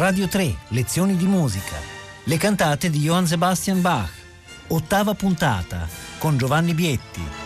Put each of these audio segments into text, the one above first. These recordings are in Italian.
Radio 3, lezioni di musica. Le cantate di Johann Sebastian Bach. Ottava puntata con Giovanni Bietti.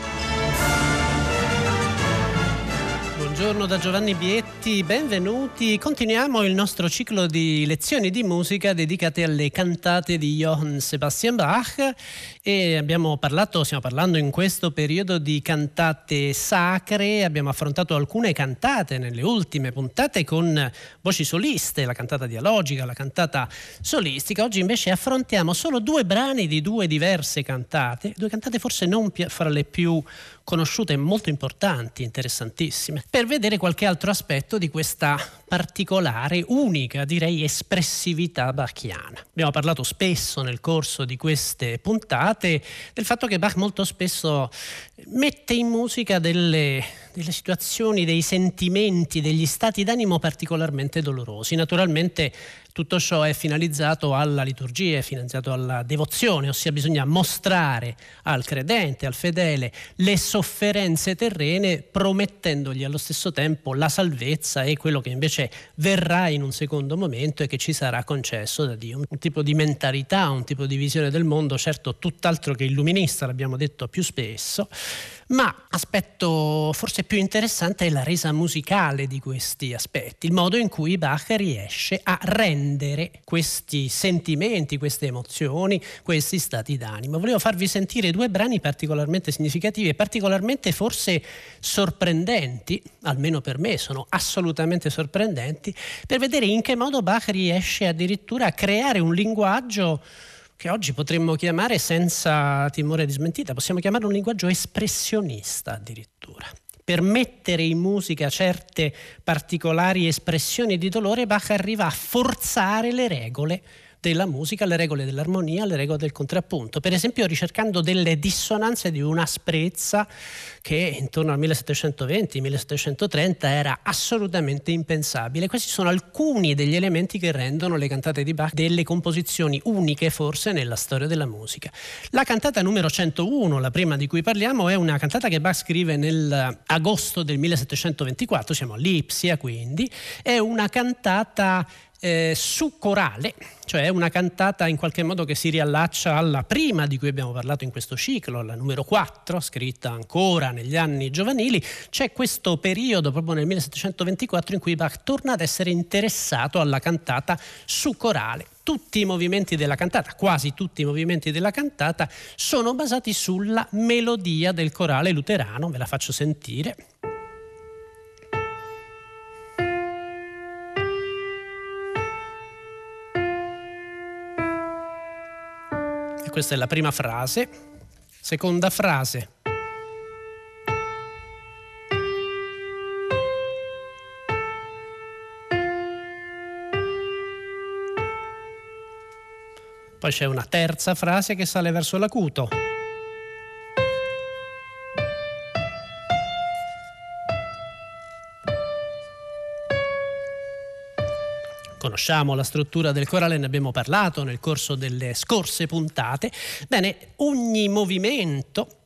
Buongiorno da Giovanni Bietti, benvenuti. Continuiamo il nostro ciclo di lezioni di musica dedicate alle cantate di Johann Sebastian Bach e abbiamo parlato, stiamo parlando in questo periodo di cantate sacre, abbiamo affrontato alcune cantate nelle ultime puntate con voci soliste, la cantata dialogica, la cantata solistica. Oggi invece affrontiamo solo due brani di due diverse cantate, due cantate forse non fra le più conosciute, molto importanti, interessantissime, per vedere qualche altro aspetto di questa particolare, unica, direi, espressività bachiana. Abbiamo parlato spesso nel corso di queste puntate del fatto che Bach molto spesso mette in musica delle, delle situazioni, dei sentimenti, degli stati d'animo particolarmente dolorosi. Naturalmente tutto ciò è finalizzato alla liturgia, è finalizzato alla devozione, ossia bisogna mostrare al credente, al fedele, le sofferenze terrene, promettendogli allo stesso tempo la salvezza e quello che invece verrà in un secondo momento e che ci sarà concesso da Dio. Un tipo di mentalità, un tipo di visione del mondo, certo tutt'altro che illuminista, l'abbiamo detto più spesso, ma aspetto forse più interessante è la resa musicale di questi aspetti, il modo in cui Bach riesce a rendere questi sentimenti, queste emozioni, questi stati d'animo. Volevo farvi sentire due brani particolarmente significativi e particolarmente forse sorprendenti, almeno per me sono assolutamente sorprendenti, per vedere in che modo Bach riesce addirittura a creare un linguaggio che oggi potremmo chiamare senza timore di smentita, possiamo chiamare un linguaggio espressionista addirittura. Per mettere in musica certe particolari espressioni di dolore, Bach arriva a forzare le regole della musica, le regole dell'armonia, le regole del contrappunto. Per esempio ricercando delle dissonanze di un'asprezza che intorno al 1720-1730 era assolutamente impensabile. Questi sono alcuni degli elementi che rendono le cantate di Bach delle composizioni uniche forse nella storia della musica. La cantata numero 101, la prima di cui parliamo, è una cantata che Bach scrive nell'agosto del 1724, siamo a Lipsia quindi, è una cantata eh, su corale, cioè una cantata in qualche modo che si riallaccia alla prima di cui abbiamo parlato in questo ciclo, la numero 4, scritta ancora negli anni giovanili, c'è questo periodo proprio nel 1724 in cui Bach torna ad essere interessato alla cantata su corale. Tutti i movimenti della cantata, quasi tutti i movimenti della cantata, sono basati sulla melodia del corale luterano, ve la faccio sentire. Questa è la prima frase. Seconda frase. Poi c'è una terza frase che sale verso l'acuto. Conosciamo la struttura del corale, ne abbiamo parlato nel corso delle scorse puntate. Bene, ogni movimento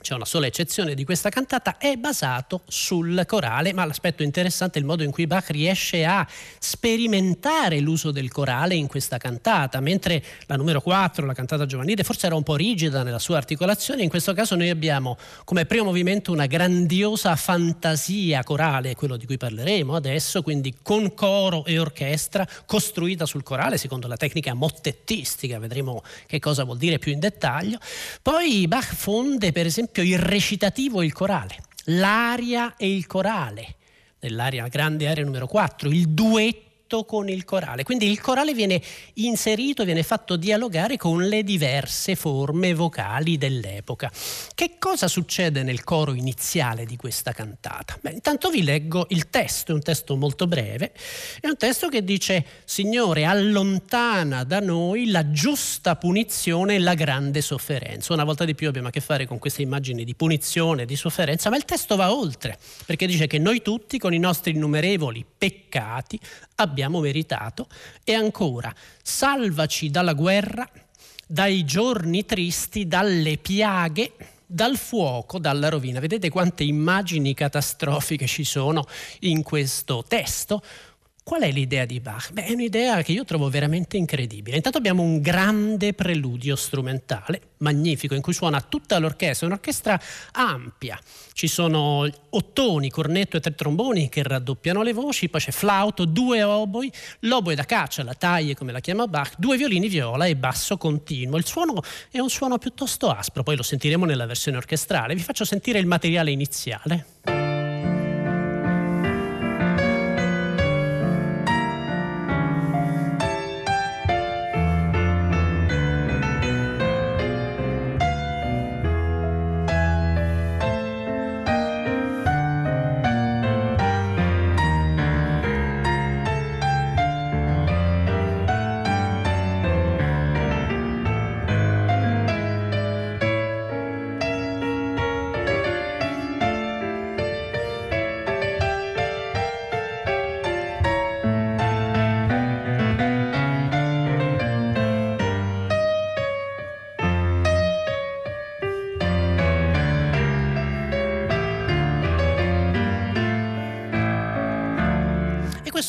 c'è una sola eccezione di questa cantata, è basato sul corale, ma l'aspetto interessante è il modo in cui Bach riesce a sperimentare l'uso del corale in questa cantata, mentre la numero 4, la cantata giovanile, forse era un po' rigida nella sua articolazione, in questo caso noi abbiamo come primo movimento una grandiosa fantasia corale, quello di cui parleremo adesso, quindi con coro e orchestra costruita sul corale secondo la tecnica mottettistica, vedremo che cosa vuol dire più in dettaglio. Poi Bach fonde per esempio esempio il recitativo e il corale, l'aria e il corale, nell'area grande area numero 4, il duetto duetto con il corale. Quindi il corale viene inserito, viene fatto dialogare con le diverse forme vocali dell'epoca. Che cosa succede nel coro iniziale di questa cantata? Beh, intanto vi leggo il testo, è un testo molto breve, è un testo che dice Signore allontana da noi la giusta punizione e la grande sofferenza. Una volta di più abbiamo a che fare con queste immagini di punizione, di sofferenza, ma il testo va oltre, perché dice che noi tutti con i nostri innumerevoli peccati abbiamo meritato. E ancora, salvaci dalla guerra, dai giorni tristi, dalle piaghe, dal fuoco, dalla rovina. Vedete quante immagini catastrofiche ci sono in questo testo? Qual è l'idea di Bach? Beh, è un'idea che io trovo veramente incredibile. Intanto abbiamo un grande preludio strumentale, magnifico, in cui suona tutta l'orchestra, un'orchestra ampia. Ci sono ottoni, cornetto e tre tromboni che raddoppiano le voci, poi c'è flauto, due oboi, l'oboe da caccia, la taglie come la chiama Bach, due violini, viola e basso continuo. Il suono è un suono piuttosto aspro, poi lo sentiremo nella versione orchestrale. Vi faccio sentire il materiale iniziale.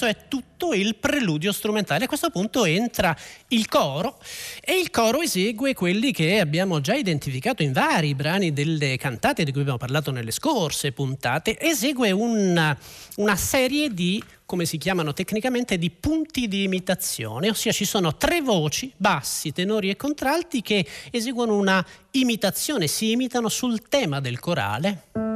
Questo è tutto il preludio strumentale. A questo punto entra il coro e il coro esegue quelli che abbiamo già identificato in vari brani delle cantate di cui abbiamo parlato nelle scorse puntate. Esegue una, una serie di come si chiamano tecnicamente, di punti di imitazione, ossia ci sono tre voci, bassi, tenori e contralti, che eseguono una imitazione, si imitano sul tema del corale.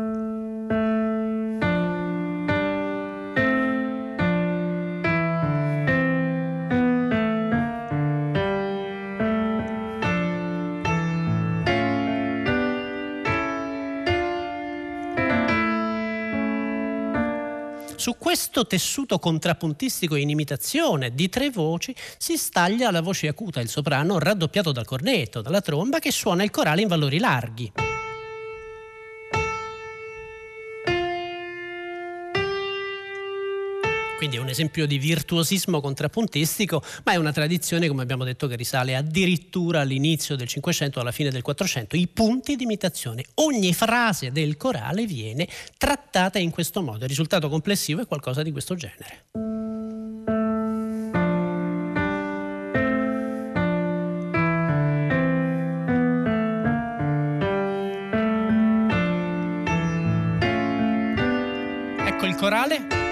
Questo tessuto contrappuntistico in imitazione di tre voci si staglia la voce acuta, il soprano raddoppiato dal cornetto, dalla tromba che suona il corale in valori larghi. Quindi è un esempio di virtuosismo contrappuntistico, ma è una tradizione, come abbiamo detto, che risale addirittura all'inizio del Cinquecento, alla fine del Quattrocento. I punti di imitazione. Ogni frase del corale viene trattata in questo modo. Il risultato complessivo è qualcosa di questo genere. Ecco il corale.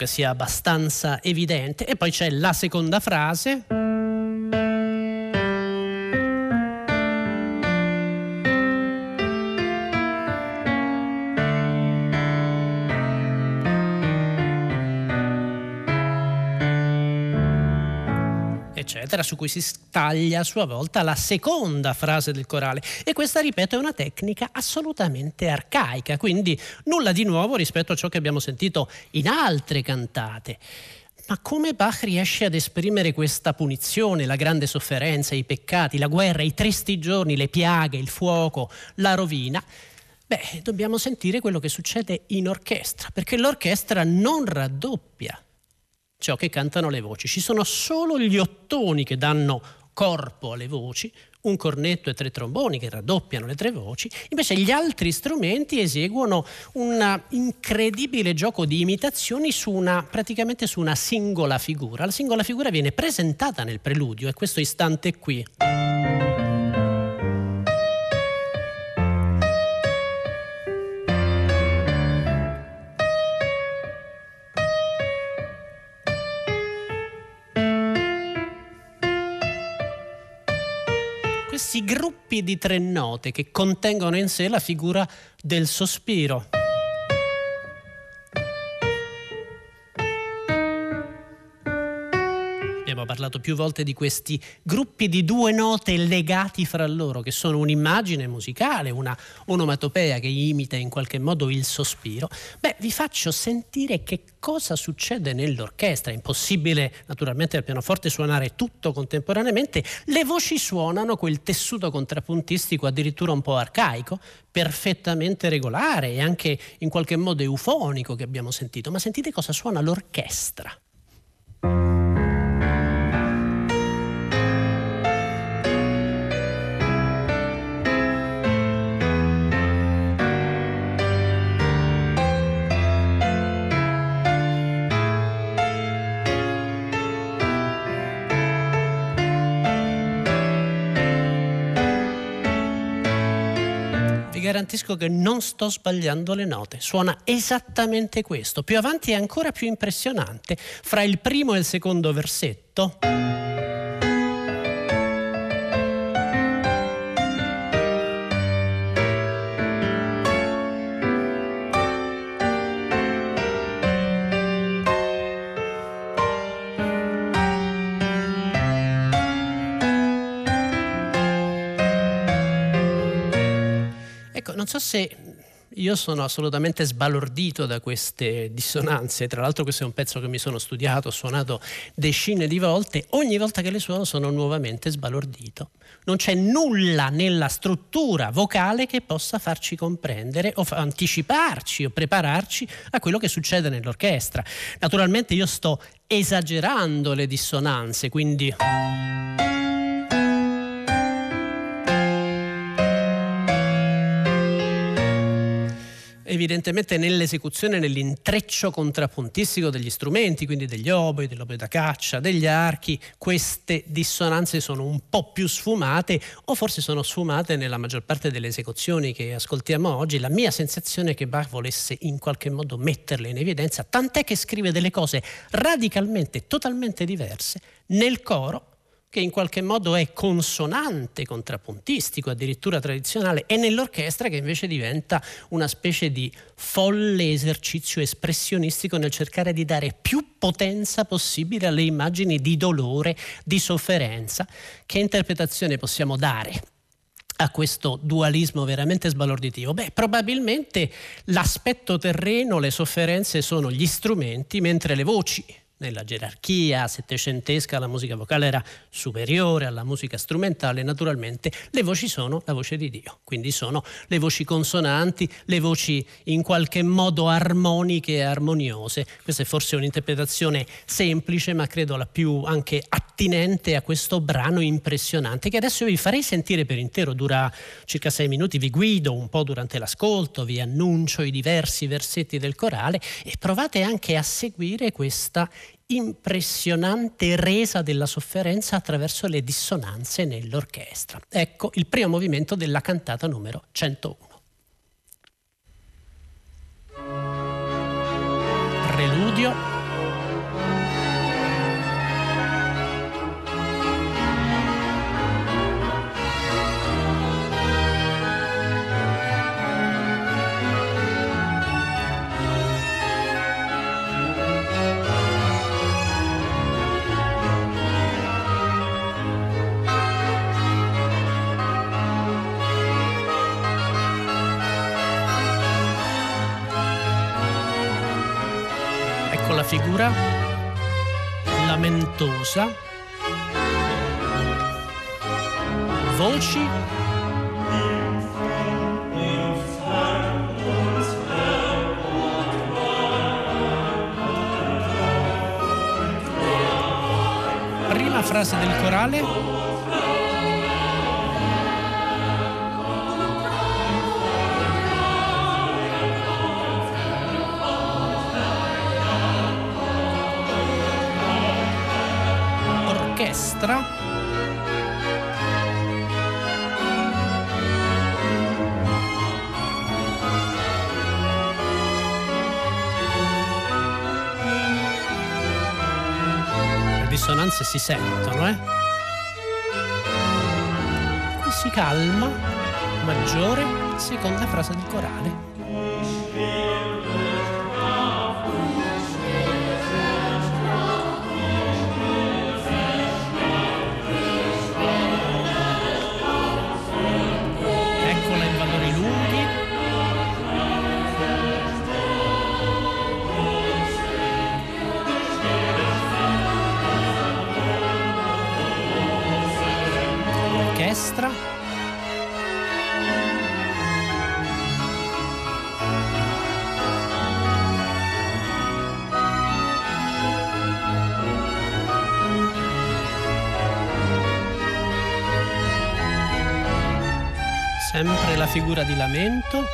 Che sia abbastanza evidente. E poi c'è la seconda frase. Eccetera, su cui si staglia a sua volta la seconda frase del corale. E questa, ripeto, è una tecnica assolutamente arcaica, quindi nulla di nuovo rispetto a ciò che abbiamo sentito in altre cantate. Ma come Bach riesce ad esprimere questa punizione, la grande sofferenza, i peccati, la guerra, i tristi giorni, le piaghe, il fuoco, la rovina? Beh, dobbiamo sentire quello che succede in orchestra, perché l'orchestra non raddoppia ciò che cantano le voci. Ci sono solo gli ottoni che danno corpo alle voci, un cornetto e tre tromboni che raddoppiano le tre voci, invece gli altri strumenti eseguono un incredibile gioco di imitazioni su una, praticamente su una singola figura. La singola figura viene presentata nel preludio, è questo istante qui. Questi gruppi di tre note che contengono in sé la figura del sospiro. Abbiamo parlato più volte di questi gruppi di due note legati fra loro, che sono un'immagine musicale, una onomatopea che imita in qualche modo il sospiro. Beh, vi faccio sentire che cosa succede nell'orchestra. È impossibile naturalmente al pianoforte suonare tutto contemporaneamente. Le voci suonano quel tessuto contrappuntistico addirittura un po' arcaico, perfettamente regolare e anche in qualche modo eufonico che abbiamo sentito. Ma sentite cosa suona l'orchestra. Garantisco che non sto sbagliando le note. Suona esattamente questo. Più avanti è ancora più impressionante. Fra il primo e il secondo versetto. So se io sono assolutamente sbalordito da queste dissonanze, tra l'altro questo è un pezzo che mi sono studiato, ho suonato decine di volte, ogni volta che le suono sono nuovamente sbalordito. Non c'è nulla nella struttura vocale che possa farci comprendere o anticiparci o prepararci a quello che succede nell'orchestra. Naturalmente io sto esagerando le dissonanze, quindi... evidentemente nell'esecuzione, nell'intreccio contrappuntistico degli strumenti, quindi degli oboi, dell'oboe da caccia, degli archi, queste dissonanze sono un po' più sfumate o forse sono sfumate nella maggior parte delle esecuzioni che ascoltiamo oggi. La mia sensazione è che Bach volesse in qualche modo metterle in evidenza, tant'è che scrive delle cose radicalmente, totalmente diverse nel coro che in qualche modo è consonante, contrappuntistico, addirittura tradizionale, e nell'orchestra che invece diventa una specie di folle esercizio espressionistico nel cercare di dare più potenza possibile alle immagini di dolore, di sofferenza. Che interpretazione possiamo dare? a questo dualismo veramente sbalorditivo? Beh, probabilmente l'aspetto terreno, le sofferenze sono gli strumenti, mentre le voci nella gerarchia settecentesca la musica vocale era superiore alla musica strumentale, naturalmente le voci sono la voce di Dio, quindi sono le voci consonanti, le voci in qualche modo armoniche e armoniose. Questa è forse un'interpretazione semplice, ma credo la più anche attinente a questo brano impressionante che adesso vi farei sentire per intero, dura circa sei minuti, vi guido un po' durante l'ascolto, vi annuncio i diversi versetti del corale e provate anche a seguire questa impressionante resa della sofferenza attraverso le dissonanze nell'orchestra. Ecco il primo movimento della cantata numero 101. Preludio figura lamentosa, voci. Prima frase del corale destra. Le dissonanze si sentono eh? Qui si calma maggiore seconda frase del corale sempre la figura di lamento.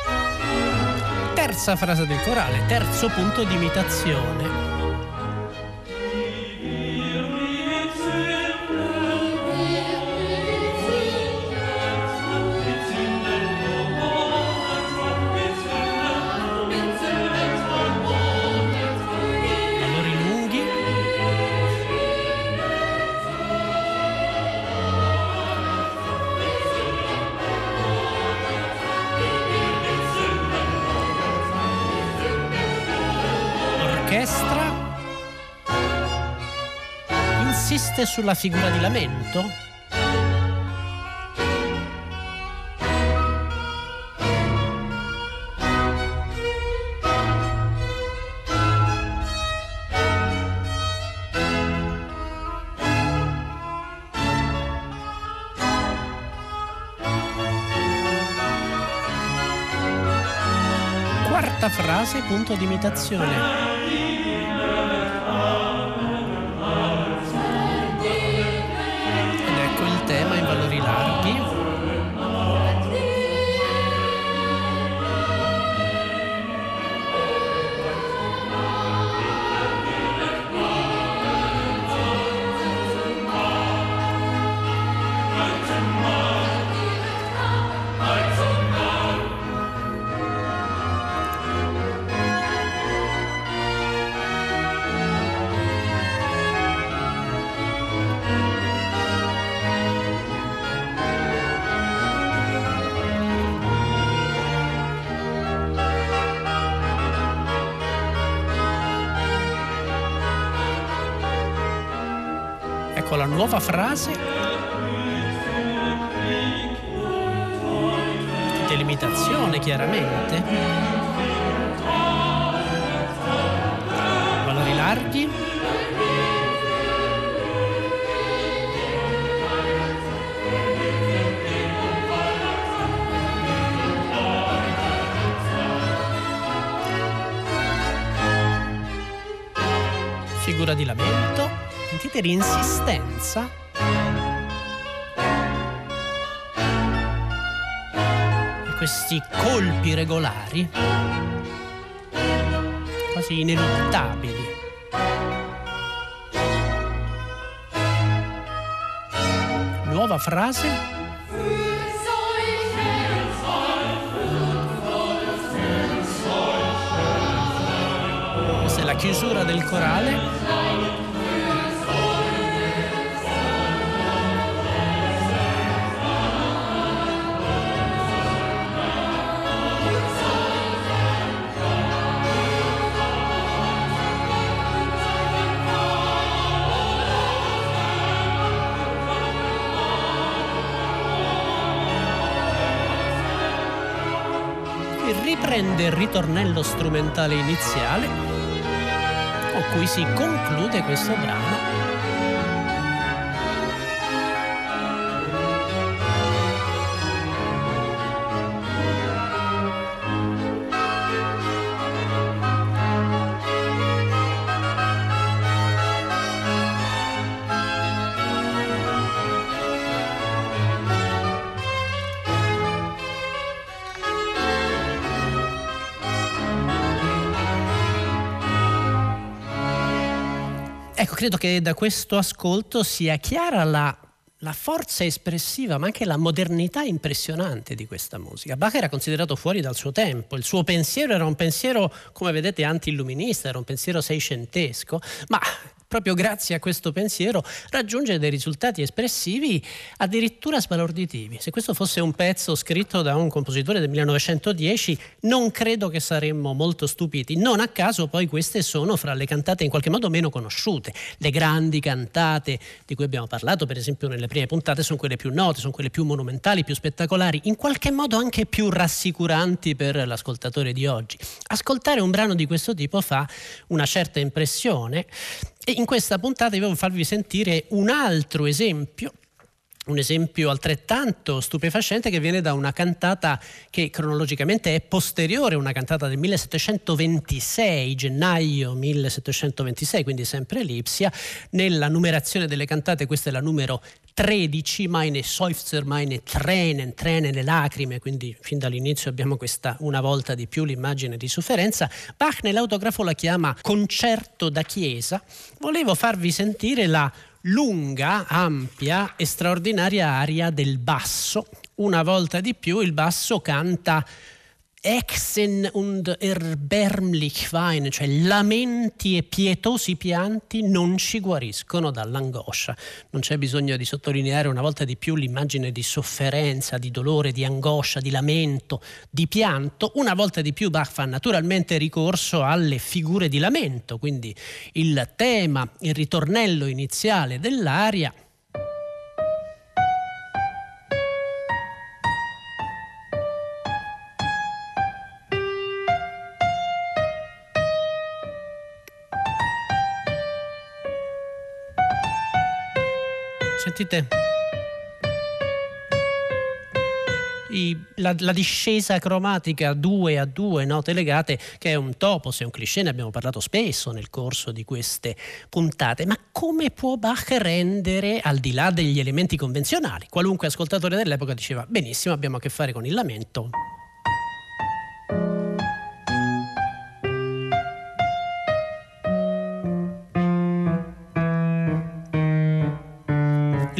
Terza frase del corale, terzo punto di imitazione. l'orchestra insiste sulla figura di lamento? Quarta frase, punto di imitazione. Nuova frase. Delimitazione chiaramente. Valori larghi. Sentite l'insistenza. Questi colpi regolari quasi ineluttabili. Nuova frase. Questa è la chiusura del corale riprende il ritornello strumentale iniziale con cui si conclude questo brano credo che da questo ascolto sia chiara la, la, forza espressiva, ma anche la modernità impressionante di questa musica. Bach era considerato fuori dal suo tempo, il suo pensiero era un pensiero, come vedete, anti-illuminista, era un pensiero seicentesco, ma proprio grazie a questo pensiero, raggiunge dei risultati espressivi addirittura sbalorditivi. Se questo fosse un pezzo scritto da un compositore del 1910, non credo che saremmo molto stupiti. Non a caso poi queste sono fra le cantate in qualche modo meno conosciute. Le grandi cantate di cui abbiamo parlato, per esempio nelle prime puntate, sono quelle più note, sono quelle più monumentali, più spettacolari, in qualche modo anche più rassicuranti per l'ascoltatore di oggi. Ascoltare un brano di questo tipo fa una certa impressione e in questa puntata io voglio farvi sentire un altro esempio un esempio altrettanto stupefacente che viene da una cantata che cronologicamente è posteriore, una cantata del 1726, gennaio 1726, quindi sempre Lipsia. Nella numerazione delle cantate questa è la numero 13, Meine Seufzer, meine Tränen, Tränen, le lacrime, quindi fin dall'inizio abbiamo questa una volta di più l'immagine di sofferenza. Bach nell'autografo la chiama concerto da chiesa. Volevo farvi sentire la lunga, ampia e straordinaria aria del basso. Una volta di più il basso canta Exen und erbärmlich weinen, cioè lamenti e pietosi pianti non ci guariscono dall'angoscia. Non c'è bisogno di sottolineare una volta di più l'immagine di sofferenza, di dolore, di angoscia, di lamento, di pianto. Una volta di più Bach fa naturalmente ricorso alle figure di lamento, quindi il tema, il ritornello iniziale dell'aria Sentite? I, la, la, discesa cromatica 2 a 2 note legate che è un topos, è un cliché, ne abbiamo parlato spesso nel corso di queste puntate, ma come può Bach rendere al di là degli elementi convenzionali? Qualunque ascoltatore dell'epoca diceva benissimo, abbiamo a che fare con il lamento,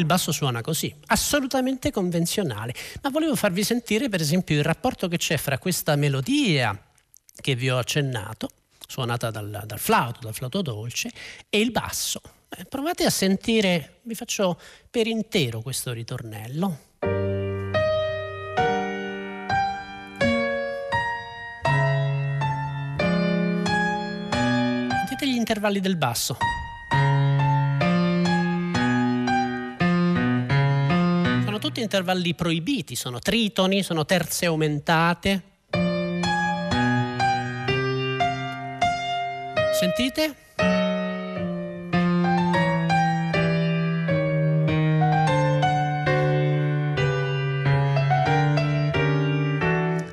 basso suona così, assolutamente convenzionale. Ma volevo farvi sentire per esempio il rapporto che c'è fra questa melodia che vi ho accennato, suonata dal, dal flauto, dal flauto dolce, e il basso. Eh, provate a sentire, vi faccio per intero questo ritornello. Sentite gli intervalli del basso. Tutti intervalli proibiti, sono tritoni, sono terze aumentate. Sentite?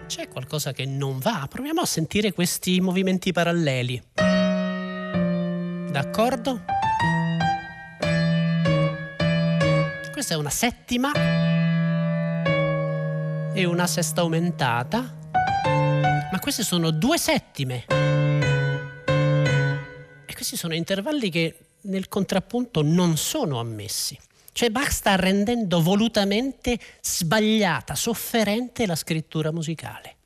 C'è qualcosa che non va? Proviamo a sentire questi movimenti paralleli. D'accordo? questa è una settima e una sesta aumentata, ma queste sono due settime. E questi sono intervalli che nel contrappunto non sono ammessi. Cioè Bach sta rendendo volutamente sbagliata, sofferente la scrittura musicale.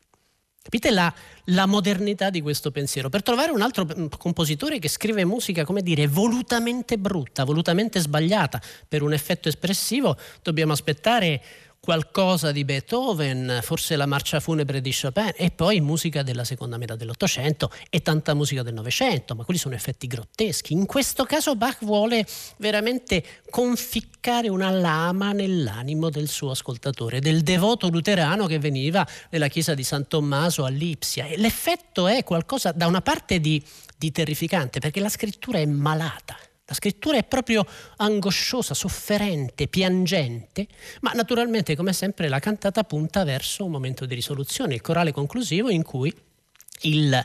Capite la, la, modernità di questo pensiero? Per trovare un altro mm, compositore che scrive musica, come dire, volutamente brutta, volutamente sbagliata per un effetto espressivo, dobbiamo aspettare qualcosa di Beethoven, forse la marcia funebre di Chopin e poi musica della seconda metà dell'Ottocento e tanta musica del Novecento, ma quelli sono effetti grotteschi. In questo caso Bach vuole veramente conficcare una lama nell'animo del suo ascoltatore, del devoto luterano che veniva nella chiesa di San Tommaso a Lipsia e l'effetto è qualcosa da una parte di, di terrificante perché la scrittura è malata la scrittura è proprio angosciosa, sofferente, piangente, ma naturalmente come sempre la cantata punta verso un momento di risoluzione, il corale conclusivo in cui il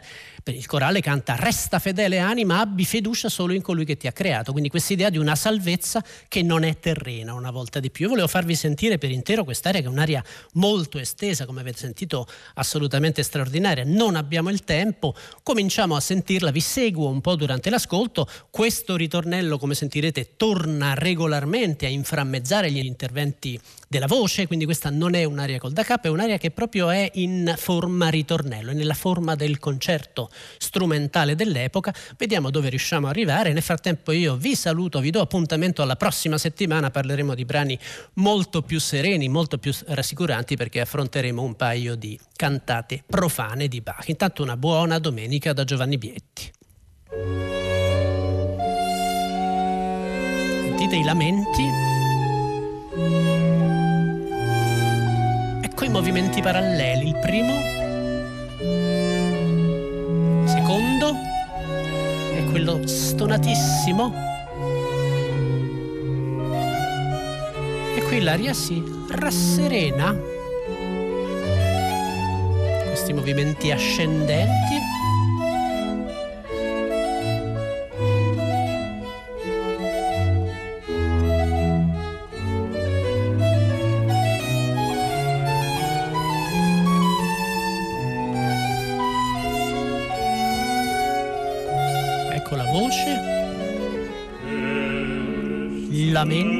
il corale canta resta fedele anima, abbi fiducia solo in colui che ti ha creato. Quindi questa idea di una salvezza che non è terrena una volta di più. Io volevo farvi sentire per intero quest'area che è un'area molto estesa, come avete sentito, assolutamente straordinaria. Non abbiamo il tempo, cominciamo a sentirla, vi seguo un po' durante l'ascolto. Questo ritornello, come sentirete, torna regolarmente a inframmezzare gli interventi della voce, quindi questa non è un'area col da capo, è un'area che proprio è in forma ritornello, è nella forma del concerto strumentale dell'epoca. Vediamo dove riusciamo ad arrivare. Nel frattempo io vi saluto, vi do appuntamento alla prossima settimana, parleremo di brani molto più sereni, molto più rassicuranti perché affronteremo un paio di cantate profane di Bach. Intanto una buona domenica da Giovanni Bietti. Sentite i lamenti. Ecco i movimenti paralleli. Il primo secondo è quello stonatissimo. E qui l'aria si rasserena. Questi movimenti ascendenti lamenti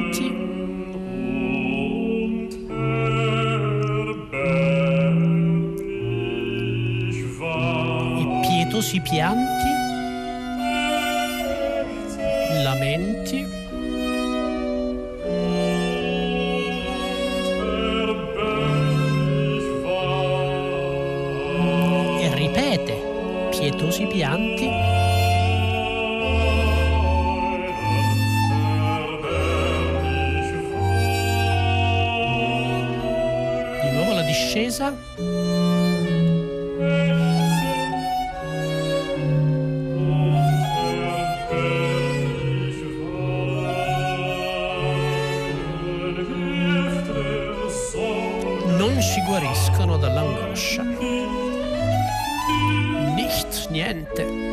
discesa. Non ci guariscono dall'angoscia. Nicht, niente.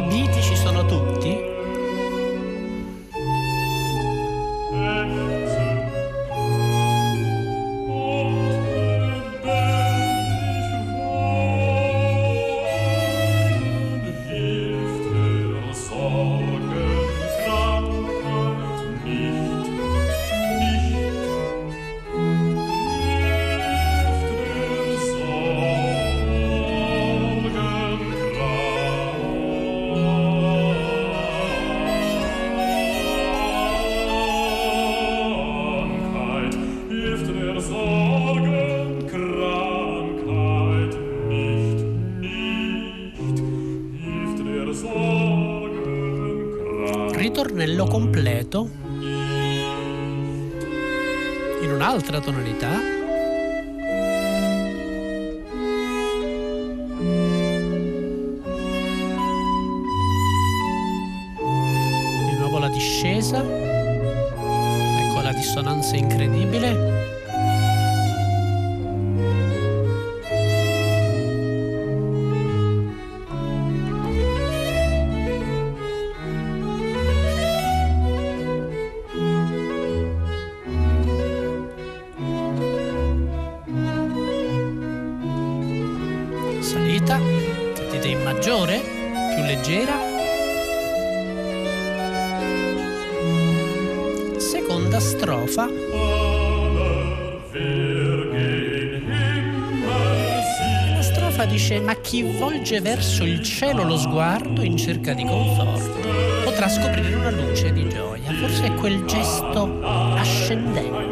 Ritornello in un'altra tonalità? Di nuovo la discesa. Ecco la dissonanza incredibile verso il cielo lo sguardo in cerca di conforto potrà scoprire una luce di gioia. Forse è quel gesto ascendente